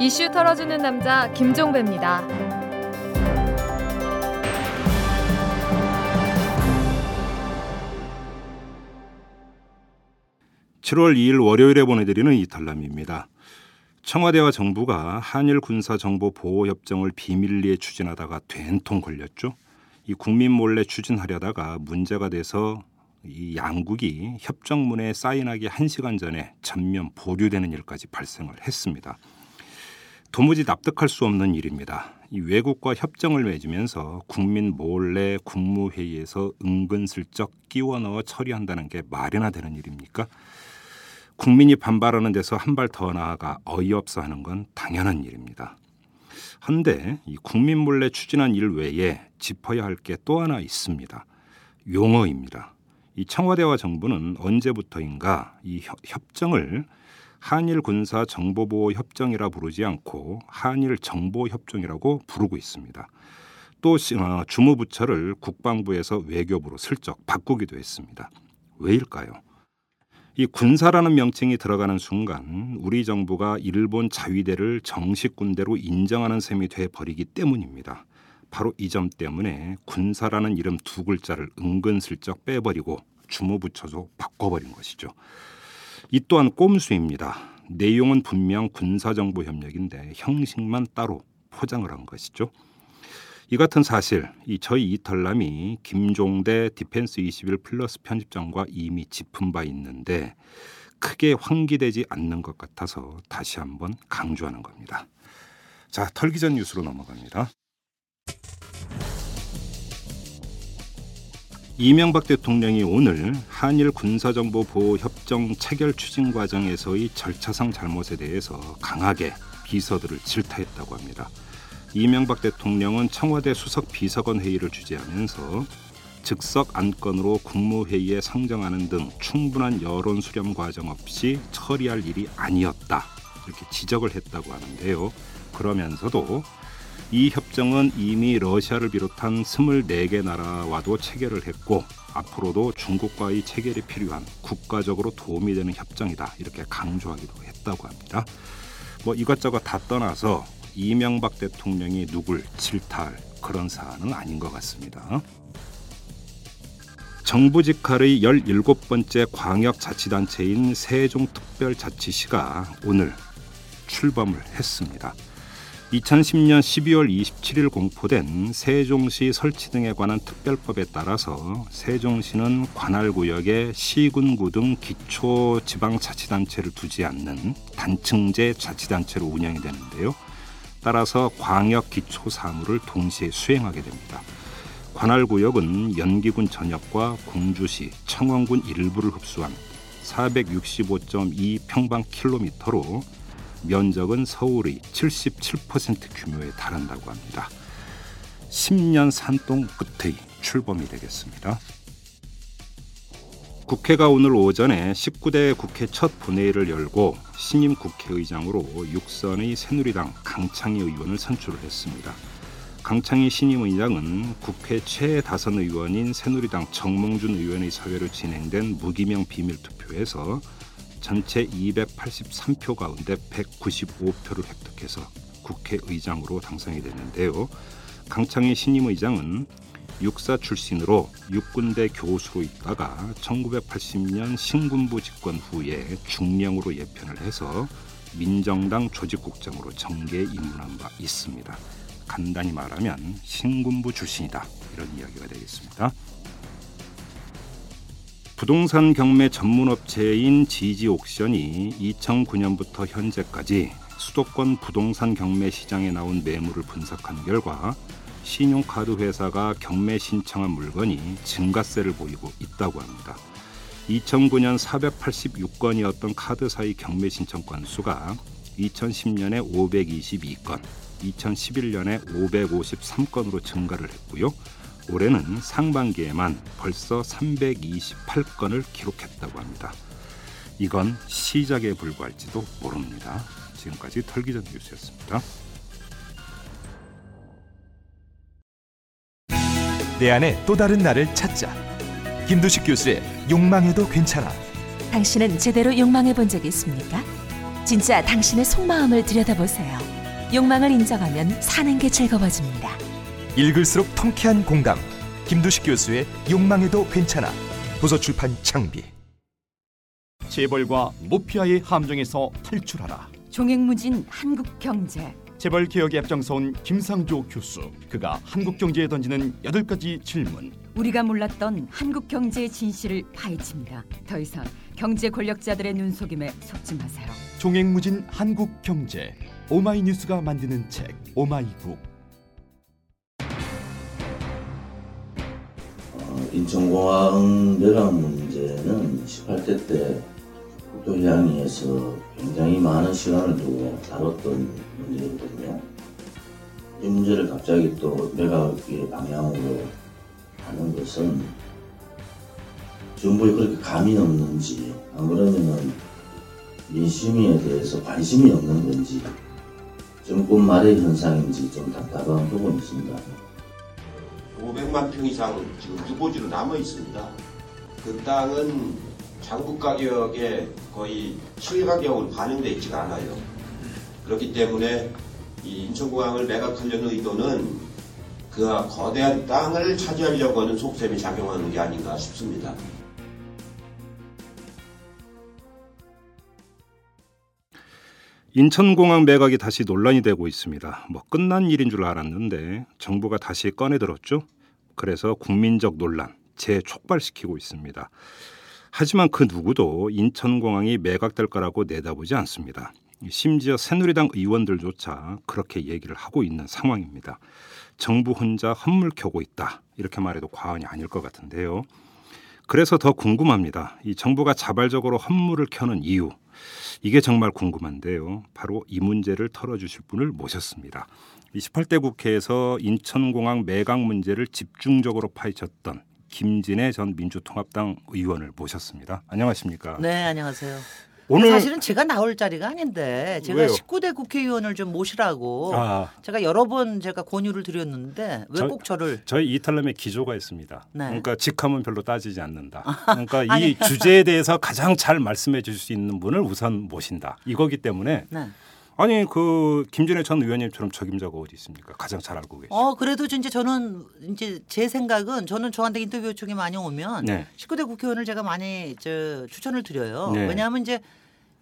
이슈 털어주는 남자 김종배입니다. 7월 2일 월요일에 보내드리는 이탈남입니다. 청와대와 정부가 한일 군사 정보 보호 협정을 비밀리에 추진하다가 된통 걸렸죠. 이 국민 몰래 추진하려다가 문제가 돼서 이 양국이 협정문에 사인하기 1시간 전에 전면 보류되는 일까지 발생을 했습니다. 도무지 납득할 수 없는 일입니다. 이 외국과 협정을 맺으면서 국민 몰래 국무회의에서 은근슬쩍 끼워 넣어 처리한다는 게 말이나 되는 일입니까? 국민이 반발하는 데서 한 발 더 나아가 어이없어 하는 건 당연한 일입니다. 한데 이 국민 몰래 추진한 일 외에 짚어야 할 게 또 하나 있습니다. 용어입니다. 이 청와대와 정부는 언제부터인가 이 협정을 한일 군사 정보 보호 협정이라 부르지 않고 한일 정보 협정이라고 부르고 있습니다. 또 어, 주무부처를 국방부에서 외교부로 슬쩍 바꾸기도 했습니다. 왜일까요? 이 군사라는 명칭이 들어가는 순간 우리 정부가 일본 자위대를 정식 군대로 인정하는 셈이 돼 버리기 때문입니다. 바로 이 점 때문에 군사라는 이름 두 글자를 은근슬쩍 빼버리고 주무부처로 바꿔버린 것이죠. 이 또한 꼼수입니다. 내용은 분명 군사정보 협력인데 형식만 따로 포장을 한 것이죠. 이 같은 사실 이 저희 이털남이 김종대 디펜스 21 플러스 편집장과 이미 짚은 바 있는데 크게 환기되지 않는 것 같아서 다시 한번 강조하는 겁니다. 자, 털기 전 뉴스로 넘어갑니다. 이명박 대통령이 오늘 한일 군사정보 보호 협정 체결 추진 과정에서의 절차상 잘못에 대해서 강하게 비서들을 질타했다고 합니다. 이명박 대통령은 청와대 수석 비서관 회의를 주재하면서 즉석 안건으로 국무회의에 상정하는 등 충분한 여론 수렴 과정 없이 처리할 일이 아니었다 이렇게 지적을 했다고 하는데요. 그러면서도 이 협정은 이미 러시아를 비롯한 24개 나라와도 체결을 했고 앞으로도 중국과의 체결이 필요한 국가적으로 도움이 되는 협정이다 이렇게 강조하기도 했다고 합니다. 뭐 이것저것 다 떠나서 이명박 대통령이 누굴 질타할 그런 사안은 아닌 것 같습니다. 정부 직할의 17번째 광역자치단체인 세종특별자치시가 오늘 출범을 했습니다. 2010년 12월 27일 공포된 세종시 설치 등에 관한 특별법에 따라서 세종시는 관할구역에 시군구 등 기초 지방자치단체를 두지 않는 단층제 자치단체로 운영이 되는데요. 따라서 광역 기초 사무를 동시에 수행하게 됩니다. 관할 구역은 연기군 전역과 공주시, 청원군 일부를 흡수한 465.2 평방 킬로미터로 면적은 서울의 77% 규모에 달한다고 합니다. 10년 산동 끝의 출범이 되겠습니다. 국회가 오늘 오전에 19대 국회 첫 본회의를 열고 신임 국회의장으로 육선의 새누리당 강창희 의원을 선출을 했습니다. 강창희 신임 의장은 국회 최다선 의원인 새누리당 정몽준 의원의 사회로 진행된 무기명 비밀 투표에서 전체 283표 가운데 195표를 획득해서 국회의장으로 당선이 됐는데요. 강창희 신임 의장은 육사 출신으로 육군대 교수로 있다가 1980년 신군부 집권 후에 중령으로 예편을 해서 민정당 조직국장으로 정계에 입문한 바 있습니다. 간단히 말하면 신군부 출신이다 이런 이야기가 되겠습니다. 부동산 경매 전문 업체인 지지 옥션이 2009년부터 현재까지 수도권 부동산 경매 시장에 나온 매물을 분석한 결과 신용카드 회사가 경매 신청한 물건이 증가세를 보이고 있다고 합니다. 2009년 486건이었던 카드사의 경매 신청 건수가 2010년에 522건, 2011년에 553건으로 증가를 했고요. 올해는 상반기에만 벌써 328건을 기록했다고 합니다. 이건 시작에 불과할지도 모릅니다. 지금까지 털기전 뉴스였습니다. 내 안에 또 다른 나를 찾자. 김두식 교수의 욕망해도 괜찮아. 당신은 제대로 욕망해 본 적이 있습니까? 진짜 당신의 속마음을 들여다보세요. 욕망을 인정하면 사는 게 즐거워집니다. 읽을수록 통쾌한 공감. 김두식 교수의 욕망에도 괜찮아. 도서출판 창비. 재벌과 모피아의 함정에서 탈출하라. 종횡무진 한국 경제. 재벌 개혁에 앞장서온 김상조 교수. 그가 한국 경제에 던지는 여덟 가지 질문. 우리가 몰랐던 한국 경제의 진실을 파헤칩니다. 더 이상 경제 권력자들의 눈속임에 속지 마세요. 종횡무진 한국 경제. 오마이뉴스가 만드는 책 오마이북. 인천공항 매각 문제는 18대 때 국토해양위에서 굉장히 많은 시간을 두고 다뤘던 문제거든요. 이 문제를 갑자기 또 매각의 방향으로 하는 것은 정부에 그렇게 감이 없는지 안 그러면은 민심에 대해서 관심이 없는 건지 정권 말의 현상인지 좀 답답한 부분이 있습니다. 500만 평 이상 지금 유보지로 남아 있습니다. 그 땅은 장부 가격에 거의 실가격으로 반영돼 있지가 않아요. 그렇기 때문에 이 인천공항을 매각하려는 의도는 그 거대한 땅을 차지하려고 하는 속셈이 작용하는 게 아닌가 싶습니다. 인천공항 매각이 다시 논란이 되고 있습니다. 뭐 끝난 일인 줄 알았는데 정부가 다시 꺼내들었죠. 그래서 국민적 논란 재촉발시키고 있습니다. 하지만 그 누구도 인천공항이 매각될 거라고 내다보지 않습니다. 심지어 새누리당 의원들조차 그렇게 얘기를 하고 있는 상황입니다. 정부 혼자 헛물 켜고 있다. 이렇게 말해도 과언이 아닐 것 같은데요. 그래서 더 궁금합니다. 이 정부가 자발적으로 헛물을 켜는 이유. 이게 정말 궁금한데요. 바로 이 문제를 털어주실 분을 모셨습니다. 28대 국회에서 인천공항 매각 문제를 집중적으로 파헤쳤던 김진애 전 민주통합당 의원을 모셨습니다. 안녕하십니까? 네, 안녕하세요. 오늘 사실은 제가 나올 자리가 아닌데 제가 왜요? 19대 국회의원을 좀 모시라고 아, 제가 여러 번 제가 권유를 드렸는데 왜 저- 꼭 저를 저희 이탈남에 기조가 있습니다. 네. 그러니까 직함은 별로 따지지 않는다. 그러니까 이. 주제에 대해서 가장 잘 말씀해 주실 수 있는 분을 우선 모신다. 이거기 때문에 네. 아니 그 김진애 전 의원님처럼 적임자가 어디 있습니까? 가장 잘 알고 계시죠. 어 그래도 이제 저는 이제 제 생각은 저는 저한테 인터뷰 요청이 많이 오면 네. 19대 국회의원을 제가 많이 저 추천을 드려요. 네. 왜냐하면 이제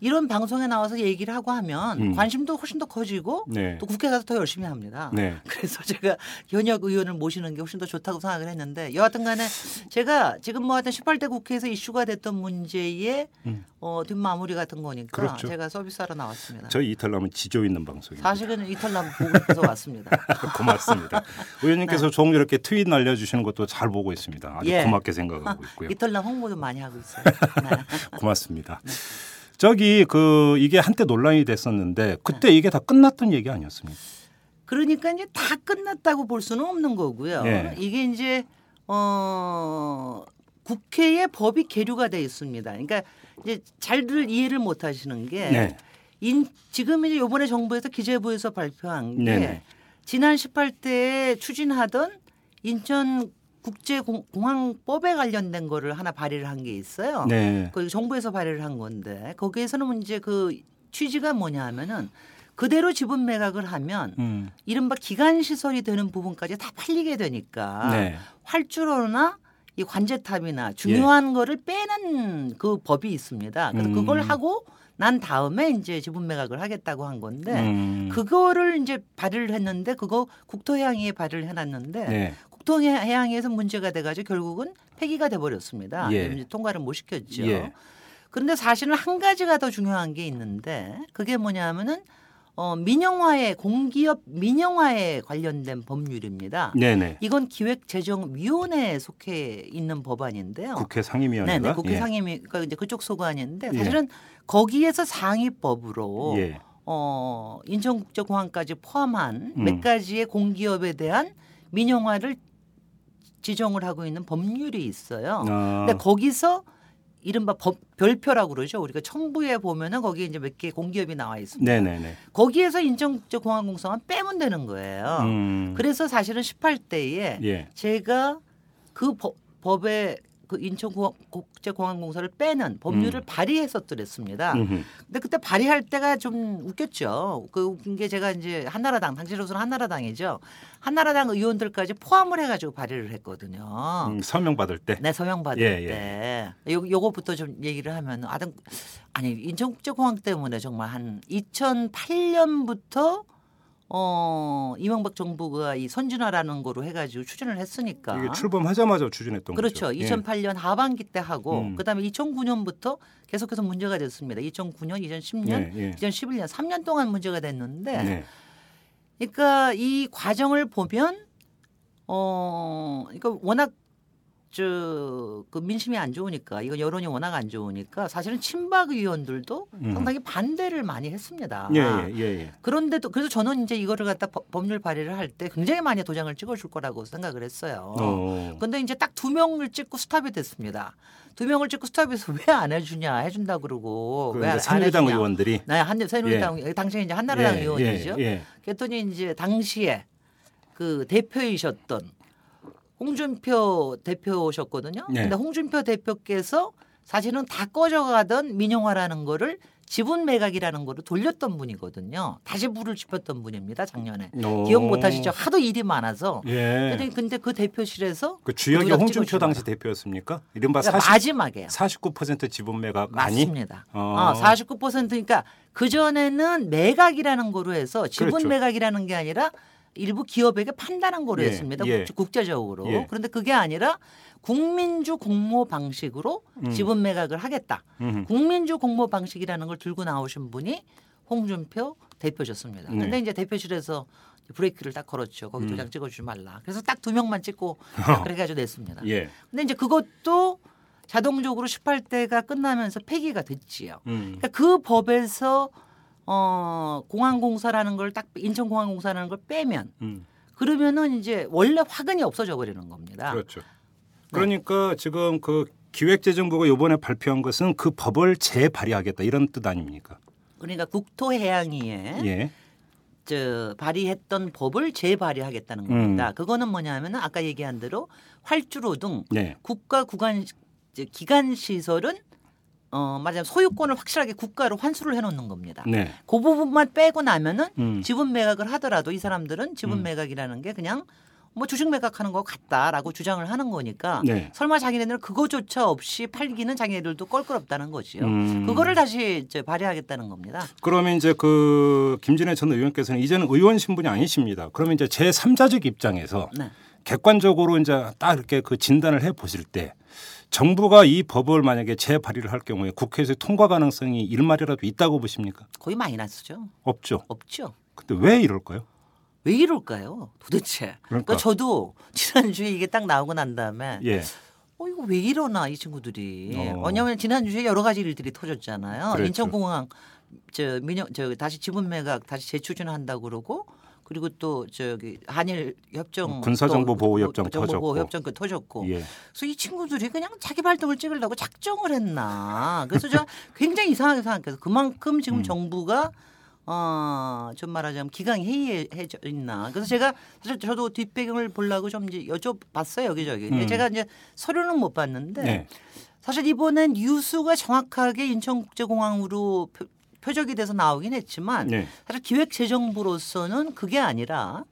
이런 방송에 나와서 얘기를 하고 하면 음. 관심도 훨씬 더 커지고 네. 또 국회 가서 더 열심히 합니다. 네. 그래서 제가 현역 의원을 모시는 게 훨씬 더 좋다고 생각을 했는데 여하튼 간에 제가 지금 뭐 하여튼 18대 국회에서 이슈가 됐던 문제의 음. 어, 뒷마무리 같은 거니까 그렇죠. 제가 서비스하러 나왔습니다. 저희 이탈남은 지조 있는 방송입니다. 사실은 이탈남 보고 싶어서 왔습니다. 고맙습니다. 의원님께서 종종 이렇게 트윗 날려주시는 것도 잘 보고 있습니다. 아주 예. 고맙게 생각하고 있고요. 이탈남 홍보도 많이 하고 있어요. 네. 고맙습니다. 저기 그 이게 한때 논란이 됐었는데 그때 이게 다 끝났던 얘기 아니었습니까? 그러니까 이제 다 끝났다고 볼 수는 없는 거고요. 예. 이게 이제 어 국회에 법이 계류가 돼 있습니다. 그러니까 이제 잘들 이해를 못 하시는 게 네. 인, 지금 이제 요번에 정부에서 기재부에서 발표한 게 네네. 지난 18대에 추진하던 인천 국제공항법에 관련된 거를 하나 발의를 한 게 있어요. 네. 그 정부에서 발의를 한 건데 거기에서는 이제 그 취지가 뭐냐 하면은 그대로 지분 매각을 하면 음. 이른바 기간 시설이 되는 부분까지 다 팔리게 되니까 네. 활주로나 이 관제탑이나 중요한 거를 빼는 그 법이 있습니다. 그래서 음. 그걸 하고 난 다음에 이제 지분 매각을 하겠다고 한 건데 음. 그거를 이제 발의를 했는데 그거 국토해양위에 발의를 해놨는데 네. 국토해양위에서 문제가 돼가지고 결국은 폐기가 돼버렸습니다. 예. 통과를 못 시켰죠. 예. 그런데 사실은 한 가지가 더 중요한 게 있는데 그게 뭐냐면은 어, 민영화에 공기업 민영화에 관련된 법률입니다. 네네. 이건 기획재정위원회에 속해 있는 법안인데요. 국회 상임위원회가 네네, 국회 예. 상임위가 이제 그쪽 소관인데 예. 사실은 거기에서 상위법으로 예. 어, 인천국제공항까지 포함한 음. 몇 가지의 공기업에 대한 민영화를 지정을 하고 있는 법률이 있어요. 아, 근데 거기서 이른바 법, 별표라고 그러죠. 우리가 첨부에 보면은 거기에 이제 몇 개 공기업이 나와 있습니다. 네네네. 거기에서 인천국제 공항공사만 빼면 되는 거예요. 음. 그래서 사실은 18대에 예. 제가 그 법, 법에 그 인천국제공항공사를 빼는 법률을 음. 발의했었더랬습니다. 음흠. 근데 그때 발의할 때가 좀 웃겼죠. 그 웃긴 게 제가 이제 한나라당 당시로서는 한나라당이죠. 한나라당 의원들까지 포함을 해가지고 발의를 했거든요. 음, 서명 받을 때. 네 서명 받을 예, 예. 때 요, 요거부터 좀 얘기를 하면 아등 아니 인천국제공항 때문에 정말 한 2008년부터 어 이명박 정부가 이 선진화라는 거로 해가지고 추진을 했으니까 이게 출범하자마자 추진했던 그렇죠. 거죠. 예. 2008년 하반기 때 하고 음. 그다음에 2009년부터 계속해서 문제가 됐습니다. 2009년, 2010년, 예, 예. 2011년 3년 동안 문제가 됐는데 네. 그러니까 이 과정을 보면 어 그러니까 워낙 저그 민심이 안 좋으니까 이거 여론이 워낙 안 좋으니까 사실은 친박 의원들도 음. 상당히 반대를 많이 했습니다. 예, 예, 예, 예. 그런데도 그래서 저는 이제 이거를 갖다 법- 법률 발의를 할 때 굉장히 많이 도장을 찍어줄 거라고 생각을 했어요. 어. 근데 이제 딱 두 명을 찍고 스탑이 됐습니다. 두 명을 찍고 스탑해서 왜 안 해주냐 해준다 그러고 그왜안 이제 새누리당 해주냐. 의원들이 네, 한 새누리당 당시 이제 한나라당 예, 의원이죠. 예, 예. 그랬더니 이제 당시에 그 대표이셨던 홍준표 대표셨거든요. 네. 근데 홍준표 대표께서 사실은 다 꺼져가던 민영화라는 거를 지분 매각이라는 거를 돌렸던 분이거든요. 다시 불을 지폈던 분입니다. 작년에 어. 기억 못하시죠? 하도 일이 많아서. 예. 근데, 그 대표실에서 그 주역이 홍준표. 당시 대표였습니까? 이른바 그러니까 40, 마지막에요. 49% 지분 매각 아니? 맞습니다. 어. 어, 49%니까 그 전에는 매각이라는 거로 해서 지분 그렇죠. 매각이라는 게 아니라 일부 기업에게 판다는 거로 예, 했습니다. 예. 국- 국제적으로. 예. 그런데 그게 아니라 국민주 공모 방식으로 음. 지분 매각을 하겠다. 음흠. 국민주 공모 방식이라는 걸 들고 나오신 분이 홍준표 대표셨습니다. 네. 근데 이제 대표실에서 브레이크를 딱 걸었죠. 거기 음. 도장 찍어주지 말라. 그래서 딱 두 명만 찍고 그래가지고 냈습니다. 예. 근데 이제 그것도 자동적으로 18대가 끝나면서 폐기가 됐지요. 음. 그러니까 그 법에서 어 공항공사라는 걸 딱 인천공항공사라는 걸 빼면 음. 그러면은 이제 원래 화근이 없어져 버리는 겁니다. 그렇죠. 그러니까 지금 그 기획재정부가 이번에 발표한 것은 그 법을 재발의하겠다 이런 뜻 아닙니까? 그러니까 국토해양위에 예. 저 발의했던 법을 재발의하겠다는 음. 겁니다. 그거는 뭐냐면은 아까 얘기한 대로 활주로 등 네. 국가 구간 기간 시설은 어 말하자면 소유권을 확실하게 국가로 환수를 해놓는 겁니다. 네. 그 부분만 빼고 나면은 음. 지분 매각을 하더라도 이 사람들은 지분 음. 매각이라는 게 그냥 뭐 주식 매각하는 거 같다라고 주장을 하는 거니까 네. 설마 자기네들은 그거조차 없이 팔기는 자기네들도 껄끄럽다는 거지요. 음. 그거를 다시 이제 발휘하겠다는 겁니다. 그러면 이제 그 김진애 전 의원께서는 이제는 의원 신분이 아니십니다. 그러면 이제 제 3자적 입장에서 네. 객관적으로 이제 딱 이렇게 그 진단을 해 보실 때 정부가 이 법을 만약에 재발의를 할 경우에 국회에서 통과 가능성이 일말이라도 있다고 보십니까? 거의 마이너스죠. 없죠. 없죠. 근데 왜 이럴까요? 왜 이럴까요? 도대체. 그러니까. 그러니까 저도 지난주에 이게 딱 나오고 난 다음에 예. 어 이거 왜 이러나 이 친구들이. 어. 왜냐하면 지난주에 여러 가지 일들이 터졌잖아요. 그랬죠. 인천공항 저 민영 저 다시 지분 매각 다시 재추진한다고 그러고 그리고 또 저기 한일 협정 군사정보 또 보호 협정 정보 보호 터졌고. 협정 그 터졌고 예. 그래서 이 친구들이 그냥 자기 발등을 찍으려고 작정을 했나. 그래서 제가 굉장히 이상하게 생각해서 그만큼 지금 음. 정부가 어, 좀 말하자면 기강 해이해져 있나. 그래서 제가 사실 저도 뒷배경을 보려고 좀 이제 여쭤봤어요 여기저기. 음. 제가 이제 서류는 못 봤는데 네. 사실 이번엔 뉴스가 정확하게 인천국제공항으로 표, 표적이 돼서 나오긴 했지만 네. 사실 기획재정부로서는 그게 아니라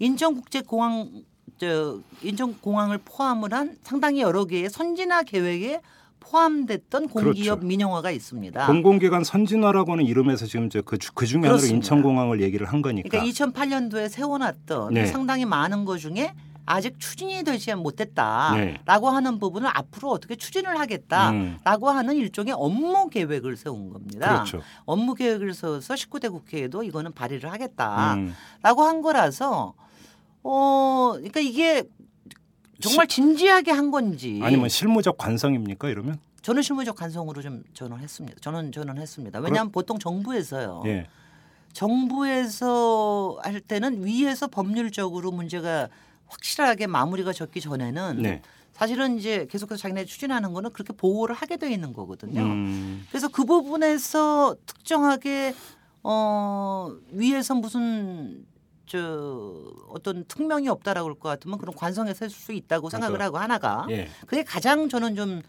인천국제공항 저 인천공항을 포함을 한 상당히 여러 개의 선진화 계획에 포함됐던 공기업 그렇죠. 민영화가 있습니다. 공공기관 선진화라고 하는 이름에서 지금 그, 주- 그 중에 하나로. 인천공항을 얘기를 한 거니까. 그러니까 2008년도에 세워놨던 네. 상당히 많은 것 중에 아직 추진이 되지 못했다라고 네. 하는 부분을 앞으로 어떻게 추진을 하겠다라고 음. 하는 일종의 업무 계획을 세운 겁니다. 그렇죠. 업무 계획을 세워서 19대 국회에도 이거는 발의를 하겠다라고 음. 한 거라서 어 그러니까 이게 정말 진지하게 한 건지 아니면 실무적 관성입니까 이러면? 저는 실무적 간성으로 좀 저는 했습니다. 저는 저는 했습니다. 왜냐하면 보통 정부에서요. 예. 정부에서 할 때는 위에서 법률적으로 문제가 확실하게 마무리가 졌기 전에는 네. 사실은 이제 계속해서 자기네 추진하는 거는 그렇게 보호를 하게 돼 있는 거거든요. 음. 그래서 그 부분에서 특정하게 어 위에서 무슨 저 어떤 특명이 없다라고 그럴 것 같으면 그런 관성에서 했을 수 있다고 생각을 그러니까. 하고 하나가 예. 그게 가장 저는 좀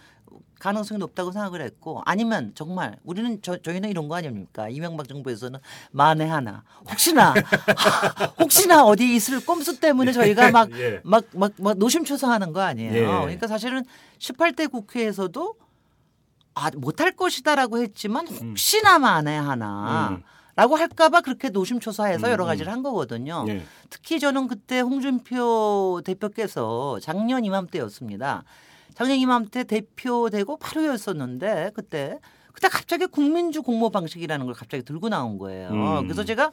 가능성이 높다고 생각을 했고 아니면 정말 우리는 저, 저희는 이런 거 아닙니까 이명박 정부에서는 만에 하나 혹시나 혹시나 어디 있을 꼼수 때문에 저희가 막 예. 막 막 막 노심초사하는 거 아니에요. 예. 그러니까 사실은 18대 국회에서도 아 못할 것이다라고 했지만 혹시나 만에 하나. 음. 라고 할까봐 그렇게 노심초사해서 음, 여러 음. 가지를 한 거거든요. 예. 특히 저는 그때 홍준표 대표께서 작년 이맘때였습니다. 작년 이맘때 대표되고 8호였었는데 그때 그때 갑자기 국민주 공모 방식이라는 걸 갑자기 들고 나온 거예요. 음. 그래서 제가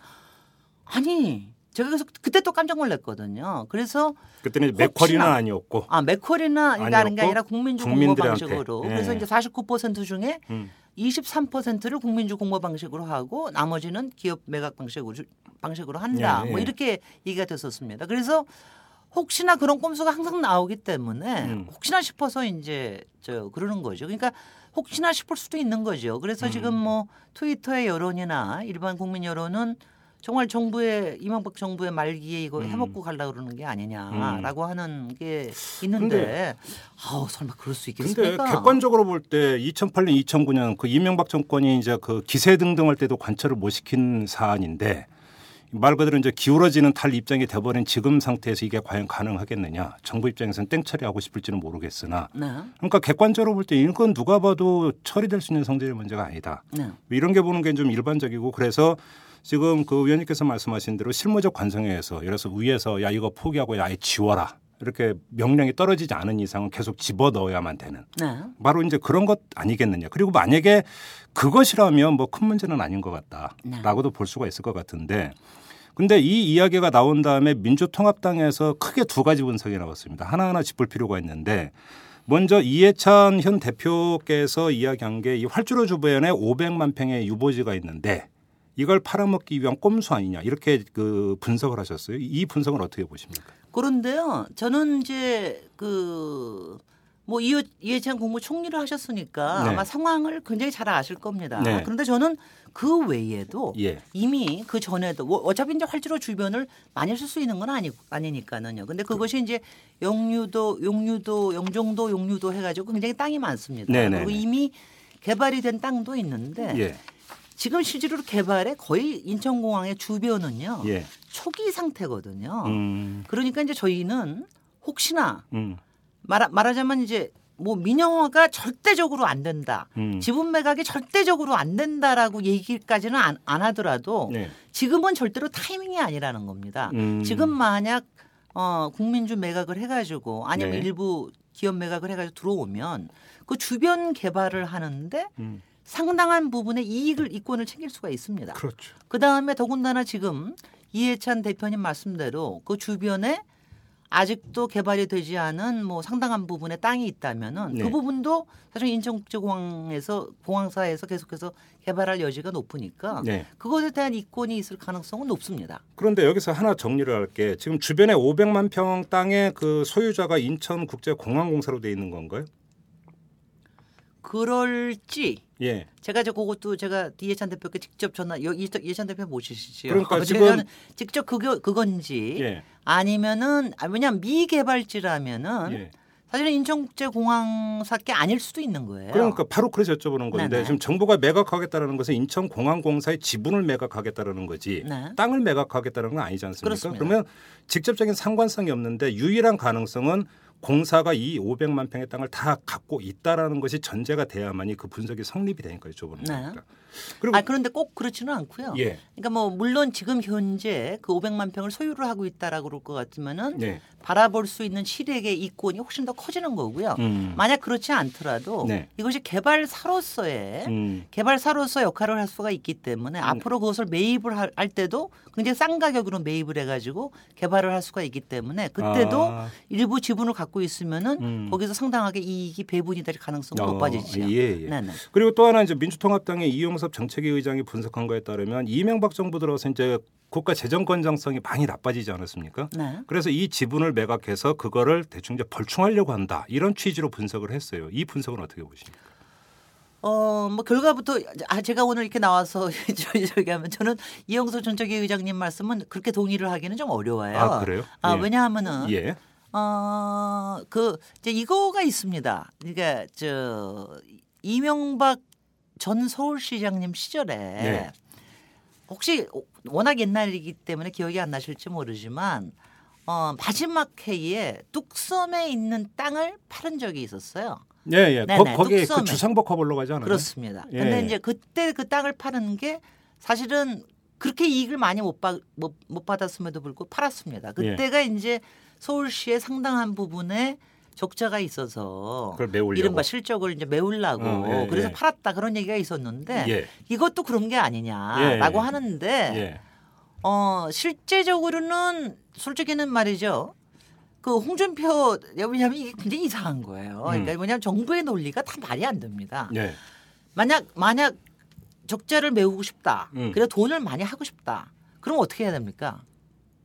아니 제가 그래서 그때 또 깜짝 놀랐거든요. 그래서 그때는 맥쿼리는 아니었고. 아 맥쿼리나 하는 게 아니라 국민주 공모. 방식으로 예. 그래서 이제 49% 중에 음. 23%를 국민주 공모 방식으로 하고 나머지는 기업 매각 방식으로 주- 방식으로 한다. 예, 예. 뭐 이렇게 얘기가 됐었습니다. 그래서 혹시나 그런 꼼수가 항상 나오기 때문에 음. 혹시나 싶어서 이제 저 그러는 거죠. 그러니까 혹시나 싶을 수도 있는 거죠. 그래서 지금 음. 뭐 트위터의 여론이나 일반 국민 여론은 정말 정부의 이명박 정부의 말기에 이거 음. 해먹고 가려고 그러는 게 아니냐라고 하는 게 있는데 아우 설마 그럴 수 근데 있겠습니까? 객관적으로 볼 때 2008년, 2009년 그 이명박 정권이 이제 그 기세 등등할 때도 관철을 못 시킨 사안인데 말 그대로 이제 기울어지는 탈 입장이 돼버린 지금 상태에서 이게 과연 가능하겠느냐? 정부 입장에서는 땡 처리하고 싶을지는 모르겠으나 네. 그러니까 객관적으로 볼 때 이건 누가 봐도 처리될 수 있는 성질의 문제가 아니다. 네. 이런 게 보는 게 좀 일반적이고 그래서 지금 그 의원님께서 말씀하신 대로 실무적 관성에서 예를 들어서 위에서 야 이거 포기하고 아예 지워라. 이렇게 명령이 떨어지지 않은 이상은 계속 집어 넣어야만 되는 네. 바로 이제 그런 것 아니겠느냐. 그리고 만약에 그것이라면 뭐 큰 문제는 아닌 것 같다라고도 볼 수가 있을 것 같은데 근데 이 이야기가 나온 다음에 민주통합당에서 크게 두 가지 분석이 나왔습니다. 하나하나 짚을 필요가 있는데 먼저 이해찬 현 대표께서 이야기한 게 이 활주로 주변에 500만 평의 유보지가 있는데 이걸 팔아먹기 위한 꼼수 아니냐 이렇게 그 분석을 하셨어요. 이 분석은 어떻게 보십니까? 그런데요, 저는 이제 그. 뭐 이해, 이해찬 국무총리를 하셨으니까 네. 아마 상황을 굉장히 잘 아실 겁니다. 네. 그런데 저는 그 외에도 예. 이미 그 전에도 뭐 어차피 이제 활주로 주변을 많이 쓸 수 있는 건 아니 아니니까는요. 근데 그것이 이제 영유도, 용유도, 영종도, 용유도 해가지고 굉장히 땅이 많습니다. 네네네. 그리고 이미 개발이 된 땅도 있는데 예. 지금 실제로 개발에 거의 인천공항의 주변은요 예. 초기 상태거든요. 음. 그러니까 이제 저희는 혹시나 음. 말, 말하자면 이제 뭐 민영화가 절대적으로 안 된다. 음. 지분 매각이 절대적으로 안 된다라고 얘기까지는 안, 안 하더라도 네. 지금은 절대로 타이밍이 아니라는 겁니다. 음. 지금 만약 어, 국민주 매각을 해가지고 아니면 네. 일부 기업 매각을 해가지고 들어오면 그 주변 개발을 하는데 음. 상당한 부분의 이익을 이권을 챙길 수가 있습니다. 그렇죠. 그 다음에 더군다나 지금 이해찬 대표님 말씀대로 그 주변에 아직도 개발이 되지 않은 뭐 상당한 부분의 땅이 있다면은 네. 그 부분도 사실 인천국제공항에서 공항사에서 계속해서 개발할 여지가 높으니까 네. 그것에 대한 이권이 있을 가능성은 높습니다. 그런데 여기서 하나 정리를 할게. 지금 주변에 500만 평 땅의 그 소유자가 인천국제공항공사로 돼 있는 건가요? 그럴지 예. 제가 저 그것도 제가 이해찬 대표께 직접 전화 이- 이해찬 대표 모시시죠. 그러니까 지금- 직접 그거 그건지 예. 아니면은 아, 왜냐면 미개발지라면은 예. 사실은 인천국제공항사께 아닐 수도 있는 거예요. 그러니까 바로 그래서 여쭤보는 건데 네네. 지금 정부가 매각하겠다라는 것은 인천공항공사의 지분을 매각하겠다라는 거지 네. 땅을 매각하겠다는 건 아니지 않습니까? 그렇습니다. 그러면 직접적인 상관성이 없는데 유일한 가능성은 공사가 이 500만 평의 땅을 다 갖고 있다라는 것이 전제가 돼야만이 그 분석이 성립이 되니까 여쭤보는 네. 겁니다. 그리고 아 그런데 꼭 그렇지는 않고요. 예. 그러니까 뭐 물론 지금 현재 그 500만 평을 소유를 하고 있다라고 그럴 것 같으면은 예. 바라볼 수 있는 실액의 이권이 훨씬 더 커지는 거고요. 음. 만약 그렇지 않더라도 네. 이것이 개발사로서의 음. 개발사로서 역할을 할 수가 있기 때문에 앞으로 그것을 매입을 할, 할 때도 굉장히 싼 가격으로 매입을 해가지고 개발을 할 수가 있기 때문에 그때도 아. 일부 지분을 갖고 있으면은 음. 거기서 상당하게 이익이 배분이 될 가능성이 어, 높아지죠. 예, 예. 네네. 그리고 또 하나 이제 민주통합당의 이용섭 정책위 의장이 분석한 거에 따르면 이명박 정부 들어서 이제 국가 재정 건장성이 많이 나빠지지 않았습니까? 네. 그래서 이 지분을 매각해서 그거를 대충 이제 벌충하려고 한다 이런 취지로 분석을 했어요. 이 분석은 어떻게 보십니까? 어, 뭐 결과부터 아 제가 오늘 이렇게 나와서 저기 저기 하면 저는 이영수 전적위 의장님 말씀은 그렇게 동의를 하기는 좀 어려워요. 아, 그래요? 아, 예. 왜냐하면은 예. 어, 그 이제 이거가 있습니다. 그러니까 저 이명박 전 서울시장님 시절에 네. 혹시 워낙 옛날이기 때문에 기억이 안 나실지 모르지만 어, 마지막 회의에 뚝섬에 있는 땅을 팔은 적이 있었어요. 예, 예. 네네, 거, 기에 그 뚝섬에. 주상복 화보러 가지 않아요? 그렇습니다. 예. 근데 이제 그때 그 땅을 파는 게 사실은 그렇게 이익을 많이 못, 받, 못, 못 받았음에도 불구하고 팔았습니다. 예. 그때가 이제 서울시의 상당한 부분에 적자가 있어서. 이른바 실적을 이제 메우려고 어, 예, 그래서 예. 팔았다 그런 얘기가 있었는데 예. 이것도 그런 게 아니냐라고 예, 예. 하는데 예. 어 실제적으로는 솔직히는 말이죠. 그 홍준표 왜냐하면 이게 굉장히 이상한 거예요. 그러니까 음. 뭐냐면 정부의 논리가 다 말이 안 됩니다. 예. 만약 만약 적자를 메우고 싶다. 음. 그래 돈을 많이 하고 싶다. 그럼 어떻게 해야 됩니까?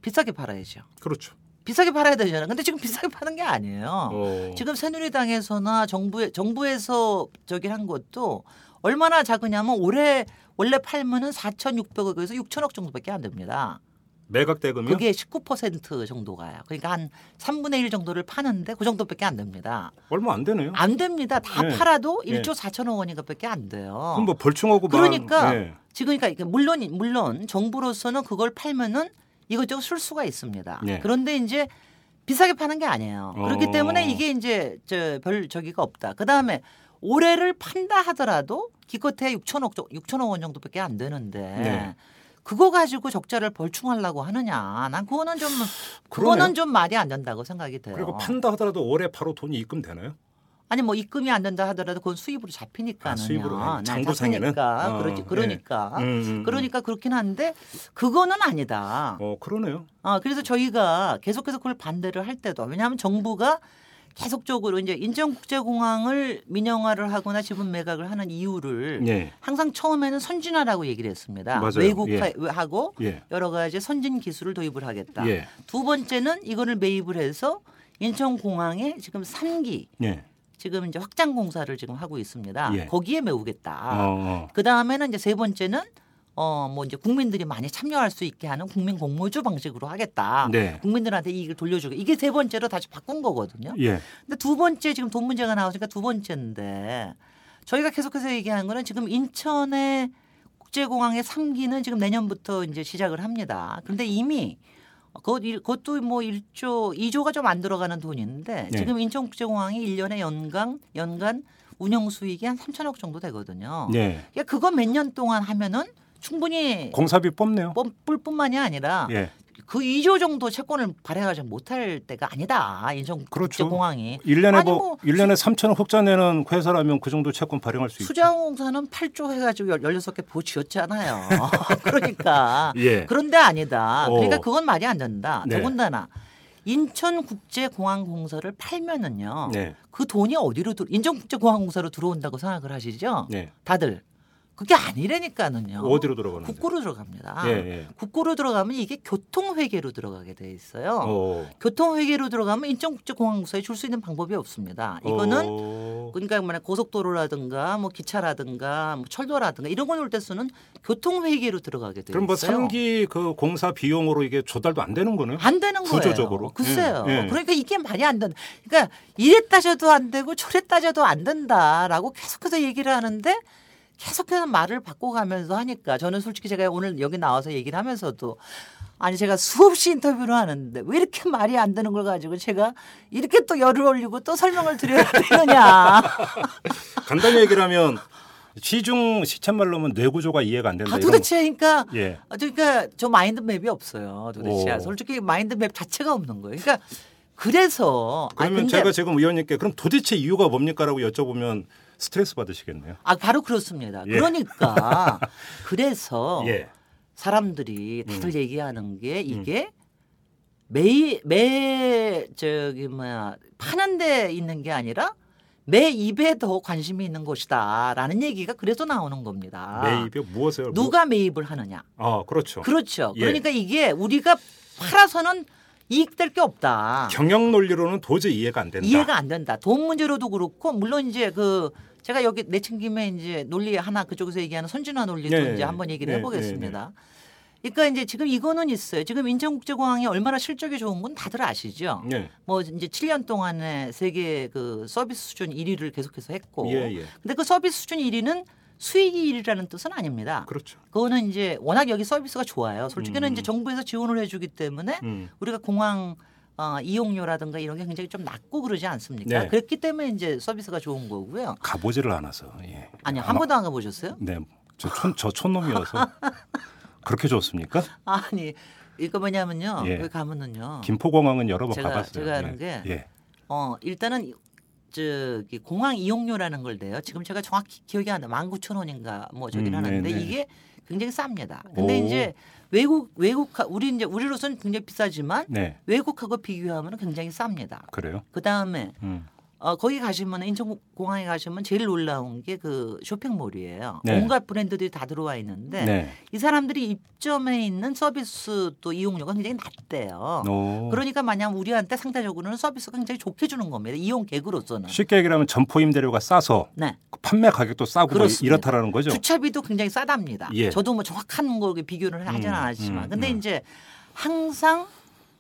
비싸게 팔아야죠. 그렇죠. 비싸게 팔아야 되잖아요. 근데 지금 비싸게 파는 게 아니에요. 어. 지금 새누리당에서나 정부에 정부에서 저기 한 것도 얼마나 작으냐면 올해 원래 팔면은 4,600억에서 6천억 정도밖에 안 됩니다. 매각 대금이요? 그게 19% 정도 가요. 그러니까 한 3분의 1 정도를 파는데 그 정도밖에 안 됩니다. 얼마 안 되네요. 안 됩니다. 다 네. 팔아도 네. 1조 4천억 원인가밖에 안 돼요. 그럼 뭐 벌충하고 막- 그러니까 예. 지금 그러니까 물론 물론 정부로서는 그걸 팔면은 이것저것 쓸 수가 있습니다. 네. 그런데 이제 비싸게 파는 게 아니에요. 그렇기 어. 때문에 이게 이제 저 별 저기가 없다. 그 다음에 올해를 판다 하더라도 기껏해 6천억 6천억 원 정도밖에 안 되는데 네. 그거 가지고 적자를 벌충하려고 하느냐? 난 그거는 좀 그거는 그러네요. 좀 말이 안 된다고 생각이 돼요. 그리고 판다 하더라도 올해 바로 돈이 입금되나요? 아니 뭐 입금이 안 된다 하더라도 그건 수입으로 잡히니까는 아, 수입으로 가요. 장부상에는? 잡히니까 어, 그러지 예. 그러니까 음, 음, 음. 그러니까 그렇긴 한데 그거는 아니다. 어, 그러네요. 아 그래서 저희가 계속해서 그걸 반대를 할 때도 왜냐하면 정부가 계속적으로 이제 인천국제공항을 민영화를 하거나 지분 매각을 하는 이유를 예. 항상 처음에는 선진화라고 얘기를 했습니다. 맞아요. 외국화하고 예. 여러 가지 선진 기술을 도입을 하겠다. 예. 두 번째는 이거를 매입을 해서 인천공항에 지금 3기 예. 지금 이제 확장 공사를 지금 하고 있습니다. 예. 거기에 메우겠다. 어, 어. 그 다음에는 이제 세 번째는 어뭐 이제 국민들이 많이 참여할 수 있게 하는 국민 공모주 방식으로 하겠다. 네. 국민들한테 이익을 돌려주고 이게 세 번째로 다시 바꾼 거거든요. 예. 근데 두 번째 지금 돈 문제가 나오니까 두 번째인데 저희가 계속해서 얘기하는 거는 지금 인천의 국제공항의 3기는 지금 내년부터 이제 시작을 합니다. 그런데 이미 그것 일- 그것도 뭐 1조, 2조가 좀 안 들어가는 돈인데 네. 지금 인천국제공항이 1년에 연간 연간 운영 수익이 한 3천억 정도 되거든요. 예. 그러니까 그거 몇 년 동안 하면은 충분히 공사비 뽑네요. 뻔 뿐만이 아니라 예. 그 2조 정도 채권을 발행하지 못할 때가 아니다. 인천국제공항이 그렇죠. 1년에 아니, 뭐, 뭐 1년에 3천억 흑자 내는 회사라면 그 정도 채권 발행할 수 있죠. 수자공사는 8조 해 가지고 16개 보 지었잖아요. 그러니까 예. 그런데 아니다. 어. 그러니까 그건 말이 안 된다. 네. 더군다나 인천국제공항공사를 팔면은요. 네. 그 돈이 어디로 들 인천국제공항공사로 들어온다고 생각을 하시죠? 네. 다들 그게 아니라니까는요. 어디로 들어가는데? 국고로 들어갑니다. 예, 예. 국고로 들어가면 이게 교통회계로 들어가게 돼 있어요. 어. 교통회계로 들어가면 인천국제공항공사에 줄 수 있는 방법이 없습니다. 이거는 어. 그러니까 뭐 고속도로라든가 뭐 기차라든가 뭐 철도라든가 이런 걸 놓을 때 쓰는 교통회계로 들어가게 돼 그럼 뭐 있어요. 3기 그 공사 비용으로 이게 조달도 안 되는 거네요? 안 되는 거예요. 구조적으로. 글쎄요. 예, 예. 그러니까 이게 말이 안 된다. 그러니까 이래 따져도 안 되고 저래 따져도 안 된다라고 계속해서 얘기를 하는데 계속해서 말을 바꿔가면서 하니까 저는 솔직히 제가 오늘 여기 나와서 얘기를 하면서도 아니 제가 수없이 인터뷰를 하는데 왜 이렇게 말이 안 되는 걸 가지고 제가 이렇게 또 열을 올리고 또 설명을 드려야 되느냐. 간단히 얘기를 하면 시중 시쳇말로면 뇌구조가 이해가 안 된다. 아, 도대체 그러니까 예. 아, 그러니까 저 마인드맵이 없어요. 도대체 오. 솔직히 마인드맵 자체가 없는 거예요. 그러니까 그래서 아니, 그러면 근데 제가 지금 의원님께 그럼 도대체 이유가 뭡니까라고 여쭤보면 스트레스 받으시겠네요. 아 바로 그렇습니다. 예. 그러니까 그래서 예. 사람들이 다들 음. 얘기하는 게 이게 매일 매 저기 뭐야 파는 데 있는 게 아니라 매 입에 더 관심이 있는 것이다라는 얘기가 그래서 나오는 겁니다. 매입이 무엇을 아. 누가 매입을 하느냐. 아 그렇죠. 그렇죠. 예. 그러니까 이게 우리가 팔아서는 이익될 게 없다. 경영 논리로는 도저히 이해가 안 된다. 이해가 안 된다. 돈 문제로도 그렇고 물론 이제 그 제가 여기 내친 김에 이제 논리 하나 그쪽에서 얘기하는 선진화 논리도 네, 이제 한번 얘기를 네, 해보겠습니다. 그러니까 이제 지금 이거는 있어요. 지금 인천국제공항이 얼마나 실적이 좋은 건 다들 아시죠. 예. 뭐 이제 7년 동안에 세계 그 서비스 수준 1위를 계속해서 했고. 예, 예. 근데 그 서비스 수준 1위는 수익이 1위라는 뜻은 아닙니다. 그렇죠. 그거는 이제 워낙 여기 서비스가 좋아요. 솔직히는 음. 이제 정부에서 지원을 해주기 때문에 음. 우리가 공항 어, 이용료라든가 이런 게 굉장히 좀 낮고 그러지 않습니까? 네. 그렇기 때문에 이제 서비스가 좋은 거고요. 가보지를 않아서. 예. 아니 한 아마- 번도 안 가보셨어요? 네, 저, 촌, 저 촌놈이어서 그렇게 좋습니까? 아니 이거 뭐냐면요. 예. 거기 가면은요. 김포공항은 여러 번 제가- 가봤어요. 제가 아는 예. 게 예. 어 일단은 저기 공항 이용료라는 걸 내요. 지금 제가 정확히 기억이 안 나. 19,000원인가 뭐 저긴 음, 하는데 네네. 이게 굉장히 쌉니다. 근데 오. 이제 외국 외국 우리 이제 우리로서는 굉장히 비싸지만 네, 외국하고 비교하면 굉장히 쌉니다. 그래요. 그 다음에 음. 어, 거기 가시면 인천공항에 가시면 제일 놀라운 게 그 쇼핑몰이에요. 네. 온갖 브랜드들이 다 들어와 있는데 네. 이 사람들이 입점해 있는 서비스 또 이용료가 굉장히 낮대요. 오. 그러니까 마냥 우리한테 상대적으로는 서비스가 굉장히 좋게 주는 겁니다. 이용 객으로서는. 쉽게 얘기하면 점포 임대료가 싸서 네. 그 판매 가격도 싸고 뭐. 이렇다라는 거죠. 주차비도 굉장히 싸답니다. 예. 저도 뭐 정확한 거 비교를 음, 않았지만, 음, 근데 음. 이제 항상